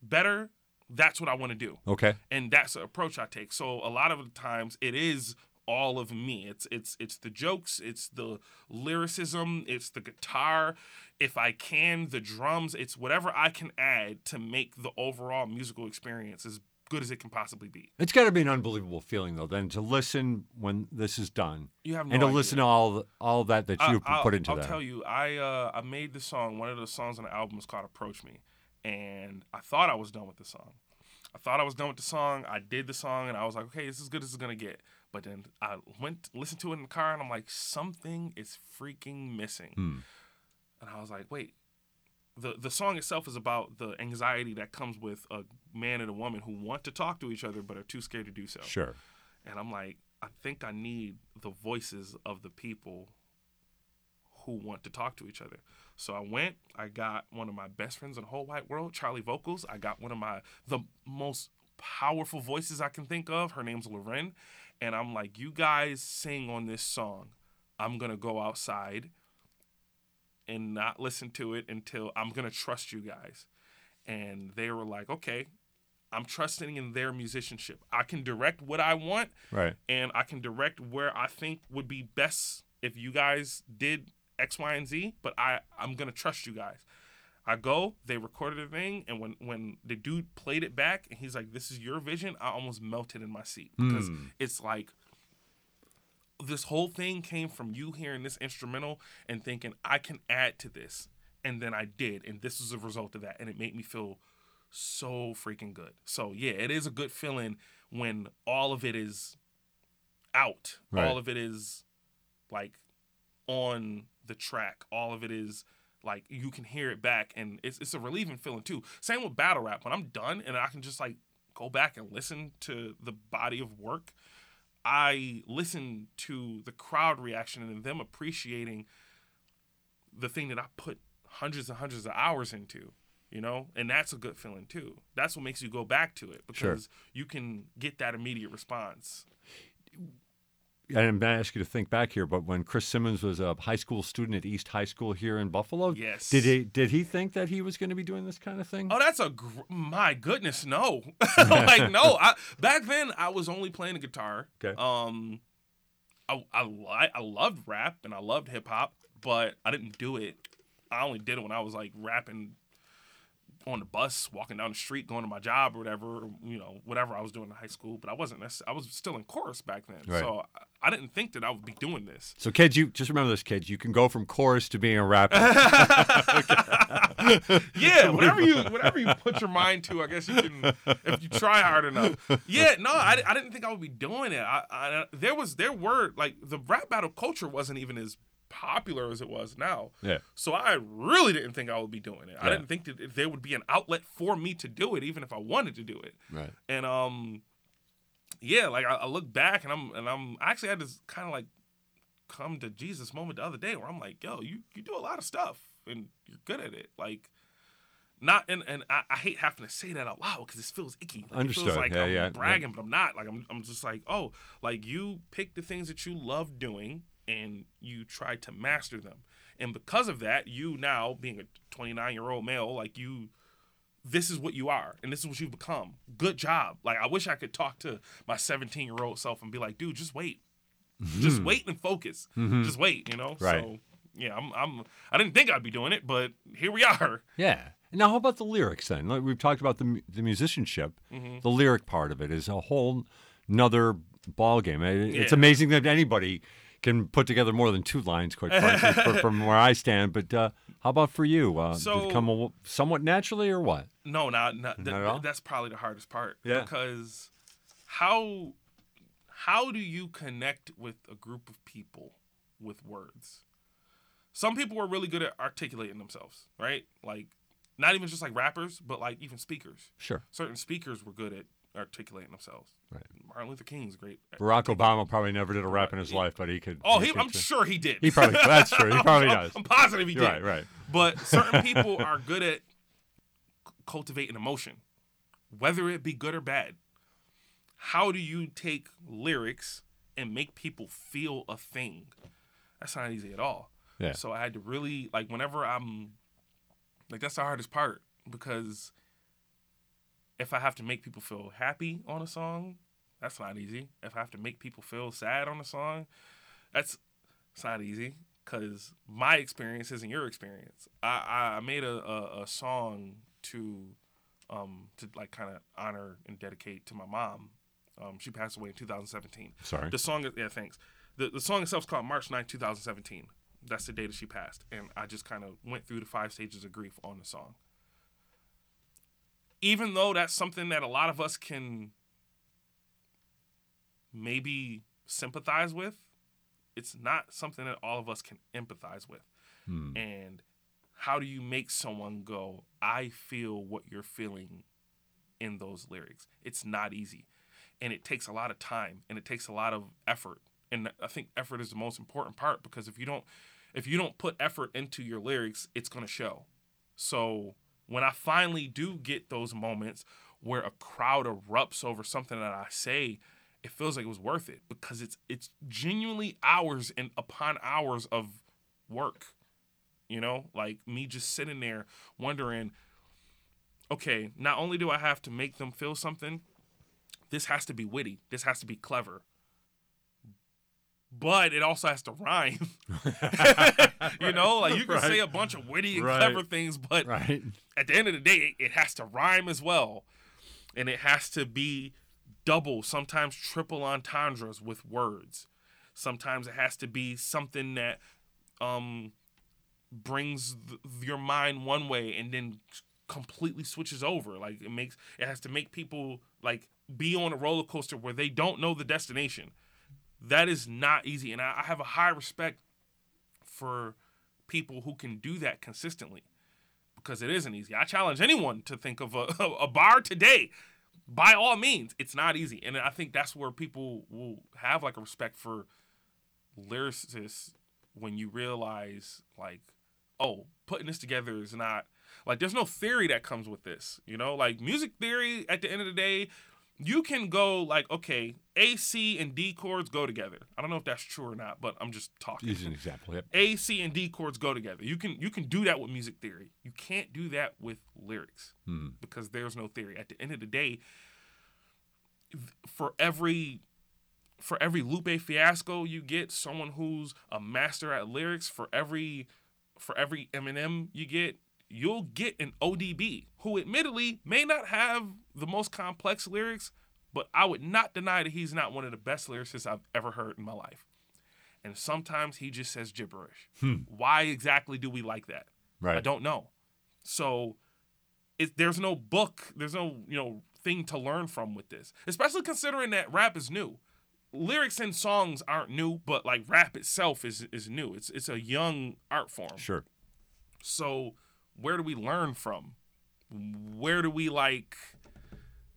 better, that's what I want to do. Okay. And that's the approach I take. So a lot of the times it is all of me. It's it's it's the jokes, it's the lyricism, it's the guitar, if I can, the drums, it's whatever I can add to make the overall musical experience as good as it can possibly be. It's got to be an unbelievable feeling, though, then to listen when this is done, You have no and to idea. listen to all all that that you I- put into that. I'll that. tell you, I uh, I made the song. One of the songs on the album is called "Approach Me," and I thought I was done with the song. I thought I was done with the song. I did the song, and I was like, okay, this is good as it's gonna get. But then I went listened to it in the car, and I'm like, something is freaking missing. Hmm. And I was like, wait. The, the song itself is about the anxiety that comes with a man and a woman who want to talk to each other but are too scared to do so. Sure. And I'm like, I think I need the voices of the people who want to talk to each other. So I went, I got one of my best friends in the whole wide world, Charlie Vocals. I got one of my the most powerful voices I can think of. Her name's Loren. And I'm like, you guys sing on this song. I'm gonna go outside and not listen to it until I'm gonna trust you guys. And they were like, okay, I'm trusting in their musicianship. I can direct what I want, Right. and I can direct where I think would be best if you guys did X, Y, and Z. But I, I'm gonna trust you guys. I go, they recorded a thing, and when when the dude played it back, and he's like, "This is your vision," I almost melted in my seat because Hmm. it's like this whole thing came from you hearing this instrumental and thinking I can add to this, and then I did, and this was a result of that, and it made me feel so freaking good. So yeah, it is a good feeling when all of it is out, Right. all of it is like on the track, all of it is like you can hear it back, and it's it's a relieving feeling too. Same with battle rap. When I'm done and I can just like go back and listen to the body of work, I listen to the crowd reaction and them appreciating the thing that I put hundreds and hundreds of hours into, you know, and that's a good feeling too. That's what makes you go back to it Sure. because you can get that immediate response. And I'm going to ask you to think back here, but when Chris Simmons was a high school student at East High School here in Buffalo, Yes. did he did he think that he was going to be doing this kind of thing? Oh, that's a gr- my goodness, no. like no, I back then I was only playing the guitar. Okay. Um I I I loved rap and I loved hip hop, but I didn't do it. I only did it when I was like rapping on the bus, walking down the street, going to my job or whatever, you know, whatever I was doing in high school. But I wasn't. I was still in chorus back then, Right. so I, I didn't think that I would be doing this. So kids, you just remember this, kids. You can go from chorus to being a rapper. yeah, whatever you whatever you put your mind to, I guess you can if you try hard enough. Yeah, no, I, I didn't think I would be doing it. I, I there was there were like the rap battle culture wasn't even as popular as it was now. Yeah. So I really didn't think I would be doing it. I didn't think that there would be an outlet for me to do it, even if I wanted to do it. Right. And um, yeah, like I, I look back and I'm and I'm I actually had this kind of like come to Jesus moment the other day where I'm like, yo, you you do a lot of stuff and you're good at it. Like not and and I, I hate having to say that out loud because it feels icky. Like, It Understood. feels like Yeah, I'm yeah, yeah. bragging, but I'm not. Like I'm I'm just like, oh, like you pick the things that you love doing and you try to master them. And because of that, you now being a 29 year old male, like you this is what you are and this is what you've become. Good job. Like I wish I could talk to my 17 year old self and be like, dude, just wait. Just Mhm. wait and focus. Mhm. Just wait, you know? Right. So yeah, I'm I'm I didn't think I'd be doing it, but here we are. Yeah. Now, how about the lyrics then? Like we've talked about the the musicianship. Mhm. The lyric part of it is a whole nother ball game. It- It's Yeah. amazing that anybody can put together more than two lines, quite frankly, from where I stand. But uh, how about for you? Uh, did So- it come somewhat naturally or what? No, not not, Not at all? that's probably the hardest part. Yeah. Because how how do you connect with a group of people with words? Some people are really good at articulating themselves, right? Like not even just like rappers, but like even speakers. Sure. Certain speakers were good at articulating themselves. Right. Martin Luther King's great. Barack Obama probably never did a rap in his life, but he could. Oh, he, I'm sure he did. He probably. That's true. He probably I'm- does. I'm positive he did. Right. Right. But certain people are good at cultivating emotion, whether it be good or bad. How do you take lyrics and make people feel a thing? That's not easy at all. Yeah. So I had to really like whenever I'm like that's the hardest part because if I have to make people feel happy on a song, that's not easy. If I have to make people feel sad on a song, that's it's not easy because my experience isn't your experience. I, I made a, a, a song to um to like kind of honor and dedicate to my mom. Um, she passed away in 2017. Sorry. The song, yeah, thanks. The the song itself is called March 9, 2017. That's the day that she passed, and I just kind of went through the five stages of grief on the song. Even though that's something that a lot of us can maybe sympathize with, it's not something that all of us can empathize with. Hmm. And how do you make someone go, I feel what you're feeling in those lyrics? It's not easy. And it takes a lot of time and it takes a lot of effort. And I think effort is the most important part because if you don't if you don't put effort into your lyrics, it's going to show. So when I finally do get those moments where a crowd erupts over something that I say, it feels like it was worth it because it's it's genuinely hours and upon hours of work. You know, like me just sitting there wondering, okay, not only do I have to make them feel something, this has to be witty. This has to be clever. But it also has to rhyme. you know, like you can say a bunch of witty and Right. clever things, but Right. at the end of the day, it, it has to rhyme as well. And it has to be double, sometimes triple entendres with words. Sometimes it has to be something that um, brings th- your mind one way and then completely switches over. Like it makes it has to make people like be on a roller coaster where they don't know the destination. That is not easy, and I, I have a high respect for people who can do that consistently because it isn't easy. I challenge anyone to think of a, a bar today. By all means, it's not easy, and I think that's where people will have like a respect for lyricists when you realize like, oh, putting this together is not like there's no theory that comes with this. You know, like music theory. At the end of the day, you can go like, okay, A, C, and D chords go together. I don't know if that's true or not, but I'm just talking. Use an example. Yep. A, C, and D chords go together. You can you can do that with music theory. You can't do that with lyrics Hmm. because there's no theory. At the end of the day, for every for every Lupe Fiasco you get someone who's a master at lyrics. For every for every Eminem you get, you'll get an ODB who admittedly may not have the most complex lyrics, but I would not deny that he's not one of the best lyricists I've ever heard in my life. And sometimes he just says gibberish. Hmm. Why exactly do we like that? Right. I don't know. So it, there's no book, there's no, you know, thing to learn from with this. Especially considering that rap is new. Lyrics and songs aren't new, but like rap itself is is new. It's it's a young art form. Sure. So where do we learn from? Where do we like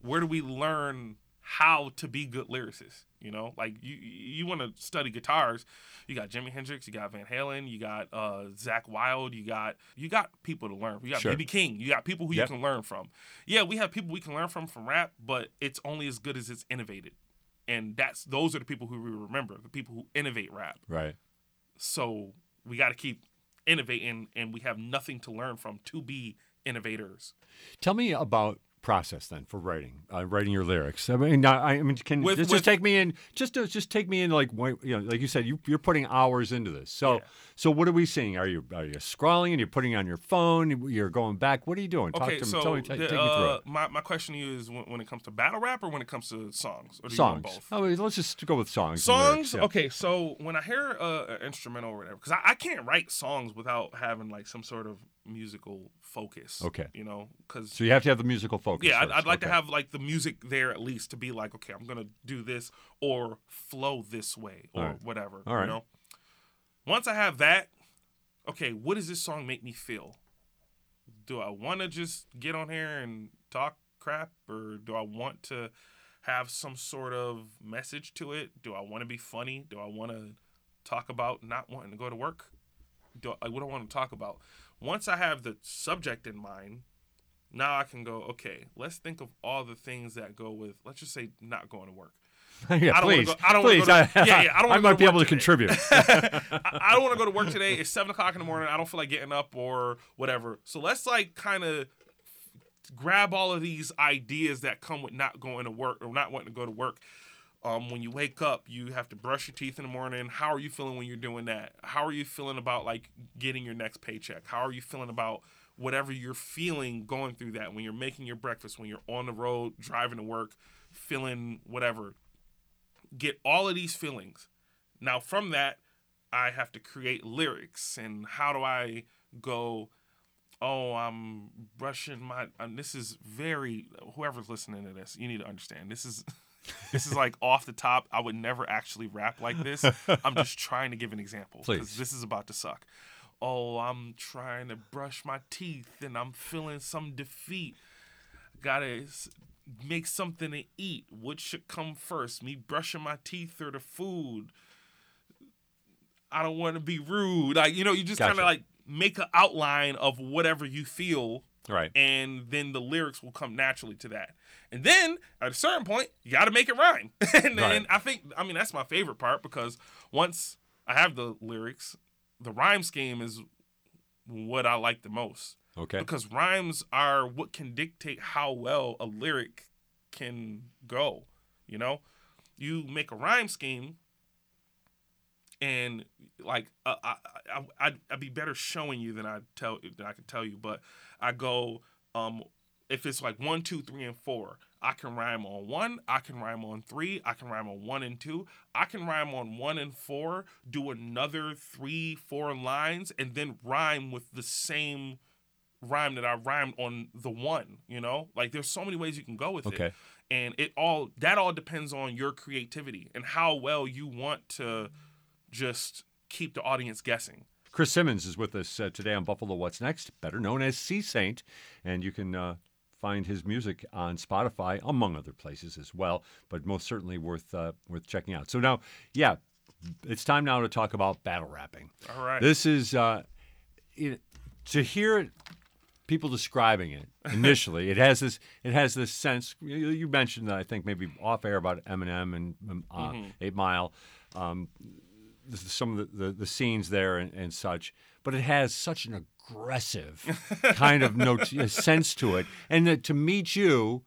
where do we learn how to be good lyricists? You know, like you you want to study guitars, you got Jimi Hendrix, you got Van Halen, you got uh Zakk Wylde, you got you got people to learn. You got Sure. BB King, you got people who Yep. you can learn from. Yeah, we have people we can learn from from rap, but it's only as good as it's innovated. And that's those are the people who we remember, the people who innovate rap. Right. So we got to keep innovating, and we have nothing to learn from to be innovators. Tell me about process then for writing, uh, writing your lyrics. I mean, I, I mean, can With- just, with- just take me in, just just take me in, like you know, like you said, you, you're putting hours into this. So, so what are we seeing? Are you are you scrolling and you're putting on your phone? You're going back. What are you doing? Talk okay, to me. so Tell me, the, take me through uh, it. my my question to you is when, when it comes to battle rap or when it comes to songs, or do you want Songs. both? Oh, let's just go with songs. songs lyrics, yeah. okay so when i hear uh, an instrumental or whatever because I, I can't write songs without having like some sort of musical focus Okay. you know because So you have to have the musical focus. yeah I'd. I'd like to have like the music there at least to be like okay i'm gonna do this or flow this way or All right. whatever All right. you know once i have that okay what does this song make me feel do i want to just get on here and talk crap or do i want to have some sort of message to it do i want to be funny do i want to talk about not wanting to go to work do I, what do i want to talk about once i have the subject in mind now I can go, okay, let's think of all the things that go with, let's just say, not going to work. yeah, I don't please. go- I don't please. go to- I, yeah, yeah, I don't wanna might to be able to today. contribute. I, I don't want to go to work today. It's seven o'clock in the morning. I don't feel like getting up or whatever. So let's like kind of grab all of these ideas that come with not going to work or not wanting to go to work. Um, when you wake up, you have to brush your teeth in the morning. How are you feeling when you're doing that? How are you feeling about like getting your next paycheck? How are you feeling about whatever you're feeling going through that when you're making your breakfast, when you're on the road driving to work, feeling whatever? Get all of these feelings. Now, from that, I have to create lyrics. And how do I go? Oh, I'm brushing my. This is very. Whoever's listening to this, you need to understand. This is. this is like off the top. I would never actually rap like this. I'm just trying to give an example because this is about to suck. Oh, I'm trying to brush my teeth and I'm feeling some defeat. Gotta make something to eat. What should come first? Me brushing my teeth or the food? I don't want to be rude. Like you know, you just kind of like make an outline of whatever you feel, Right. and then the lyrics will come naturally to that. And then at a certain point, you got to make it rhyme. and then Right. I think, I mean, that's my favorite part because once I have the lyrics, the rhyme scheme is what I like the most. Okay. Because rhymes are what can dictate how well a lyric can go. You know, you make a rhyme scheme, and like uh, I, I, I'd, I'd be better showing you than I tell than I can tell you. But I go, um, if it's like one, two, three, and four, I can rhyme on one. I can rhyme on three. I can rhyme on one and two. I can rhyme on one and four. Do another three, four lines, and then rhyme with the same rhyme that I rhymed on the one. You know, like there's so many ways you can go with it Okay. and it all that all depends on your creativity and how well you want to just keep the audience guessing. Chris Simmons is with us uh, today on Buffalo What's Next, better known as C-Saint, and you can uh, find his music on Spotify, among other places as well. But most certainly worth uh, worth checking out. So now, yeah, it's time now to talk about battle rapping. All right. This is uh, it, to hear it, people describing it initially. it has this it has this sense. You, you mentioned that I think maybe off air about Eminem and um, uh, Mhm. Eight Mile. Um, some of the, the, the scenes there and, and such, but it has such an aggressive kind of note, a sense to it. And that to meet you,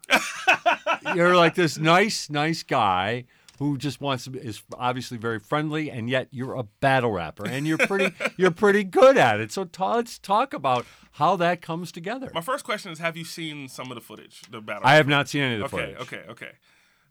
you're like this nice, nice guy who just wants to is obviously very friendly, and yet you're a battle rapper, and you're pretty you're pretty good at it. So ta- let's talk about how that comes together. My first question is: Have you seen some of the footage, the battle? I have not seen any of the okay, footage. Okay, okay,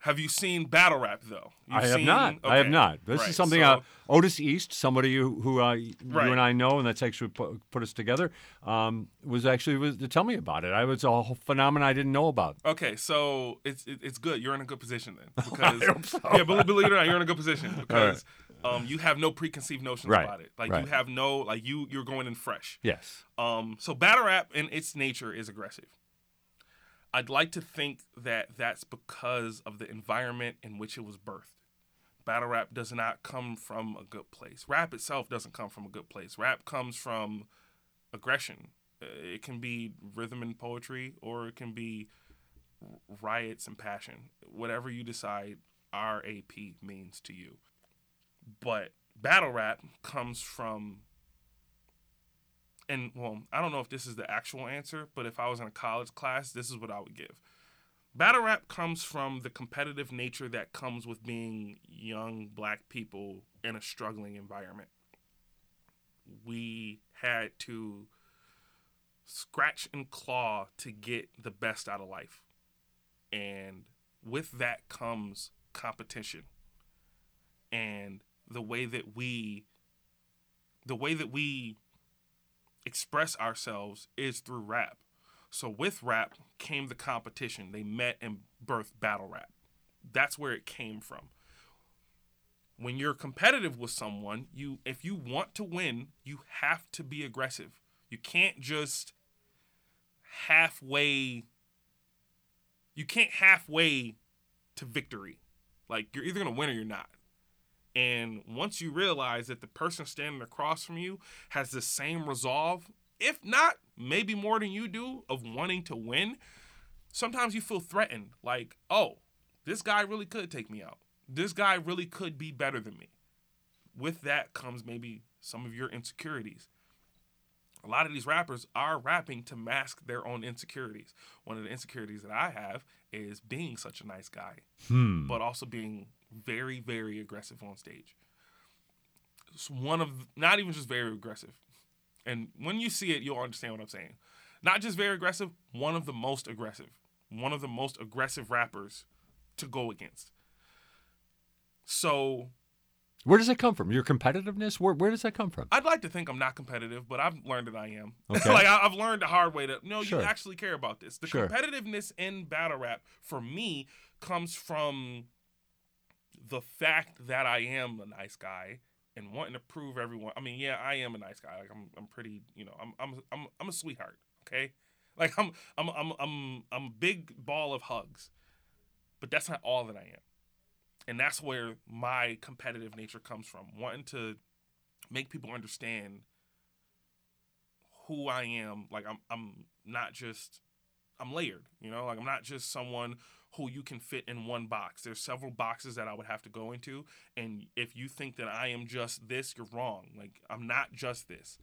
Have you seen battle rap though? You've I have seen- not. I have not. This right, is something so- uh, Otis East, somebody who, who uh, Right. you and I know, and that's actually put, put us together, um, was actually was to tell me about it. I was a whole phenomenon I didn't know about. Okay, so it's it- it's good. You're in a good position then, because so. yeah, believe, believe it or not, you're in a good position because um, you have no preconceived notions Right, about it. Like right. you have no like you you're going in fresh. Yes. Um, so battle rap in its nature is aggressive. I'd like to think that that's because of the environment in which it was birthed. Battle rap does not come from a good place. Rap itself doesn't come from a good place. Rap comes from aggression. Uh, It can be rhythm and poetry, or it can be riots and passion. Whatever you decide RAP means to you. But battle rap comes from and well, I don't know if this is the actual answer, but if I was in a college class, this is what I would give. Battle rap comes from the competitive nature that comes with being young black people in a struggling environment. We had to scratch and claw to get the best out of life. And with that comes competition. And the way that we the way that we express ourselves is through rap. So with rap came the competition. They met and birthed battle rap. That's where it came from. When you're competitive with someone, you if you want to win, you have to be aggressive. You can't just halfway you can't halfway to victory. Like you're either going to win or you're not. And once you realize that the person standing across from you has the same resolve, if not, maybe more than you do, of wanting to win, sometimes you feel threatened. Like, oh, this guy really could take me out. This guy really could be better than me. With that comes maybe some of your insecurities. A lot of these rappers are rapping to mask their own insecurities. One of the insecurities that I have is being such a nice guy, Hmm. but also being very, very aggressive on stage. It's one of not even just very aggressive. And when you see it, you'll understand what I'm saying. Not just very aggressive, one of the most aggressive. One of the most aggressive rappers to go against. So Where does that come from? Your competitiveness? Where, where does that come from? I'd like to think I'm not competitive, but I've learned that I am. Okay. like I, I've learned the hard way that no, Sure. you actually care about this. The Sure. competitiveness in battle rap for me comes from the fact that I am a nice guy and wanting to prove everyone. I mean, yeah, I am a nice guy. Like I'm, I'm pretty. You know, I'm, I'm, I'm, I'm a sweetheart. Okay, like I'm, I'm, I'm, I'm, I'm a big ball of hugs, but that's not all that I am, and that's where my competitive nature comes from. Wanting to make people understand who I am. Like I'm I'm not just I'm layered, you know? Like I'm not just someone who you can fit in one box. There's several boxes that I would have to go into and if you think that I am just this, you're wrong. Like I'm not just this.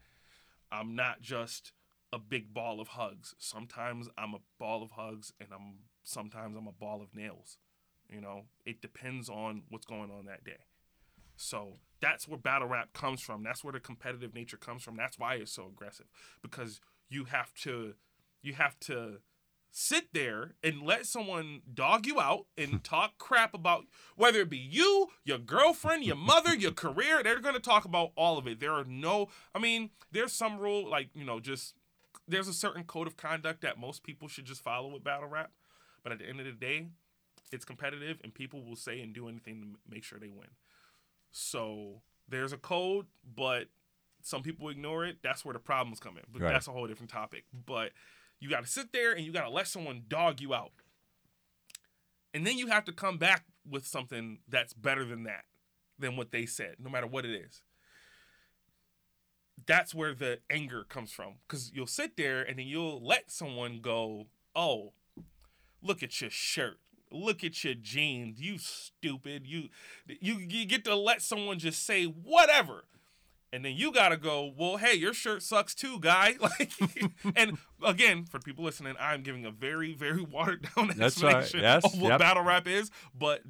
I'm not just a big ball of hugs. Sometimes I'm a ball of hugs and I'm sometimes I'm a ball of nails. You know, it depends on what's going on that day. So that's where battle rap comes from. That's where the competitive nature comes from. That's why it's so aggressive because you have to you have to sit there and let someone dog you out and hmm. talk crap about whether it be you, your girlfriend, your mother, your career. They're going to talk about all of it. There are no I mean, there's some rule like, you know, just there's a certain code of conduct that most people should just follow with battle rap. But at the end of the day, it's competitive and people will say and do anything to make sure they win. So there's a code, but some people ignore it. That's where the problems come in. But Right. that's a whole different topic. But you got to sit there and you got to let someone dog you out. And then you have to come back with something that's better than that, than what they said, no matter what it is. That's where the anger comes from. Because you'll sit there and then you'll let someone go, oh, look at your shirt look at your jeans you stupid you you you get to let someone just say whatever and then you gotta go well hey your shirt sucks too guy like and again for people listening i'm giving a very very watered down That's all right. explanation Yes, of what yep. battle rap is but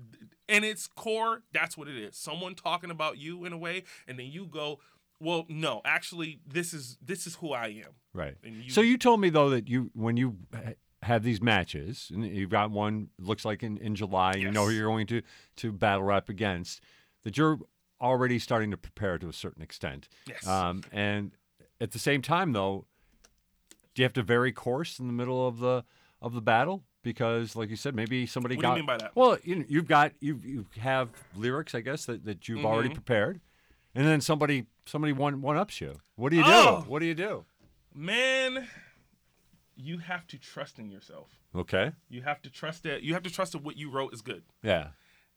in its core, that's what it is. Someone talking about you in a way, and then you go, "Well, no, actually, this is this is who I am." Right. And you- so you told me though that you when you have these matches, and you've got one looks like in, in July, you know who you're going to to battle rap against, that you're already starting to prepare to a certain extent. Yes. Um, and at the same time, though, do you have to vary course in the middle of the of the battle? Because, like you said, maybe somebody What do you got. mean by that? Well, you know, you've got you you have lyrics, I guess, that, that you've already Mhm. prepared, and then somebody somebody one one ups you. What do you do? Oh! What do you do? Man, you have to trust in yourself. Okay. You have to trust that you have to trust that what you wrote is good. Yeah.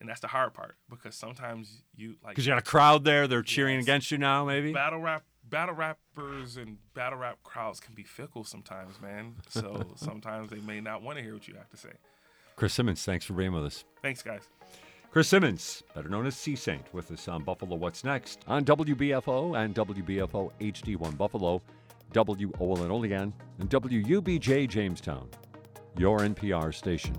And that's the hard part because sometimes you like Because you got a crowd there, they're cheering against you now, maybe. battle rap battle rappers and battle rap crowds can be fickle sometimes, man. So sometimes they may not want to hear what you have to say. Chris Simmons, thanks for being with us. Thanks, guys. Chris Simmons, better known as C-Saint, with us on Buffalo What's Next on WBFO and WBFO HD1 Buffalo, WOLN Olean, and WUBJ Jamestown, your NPR station.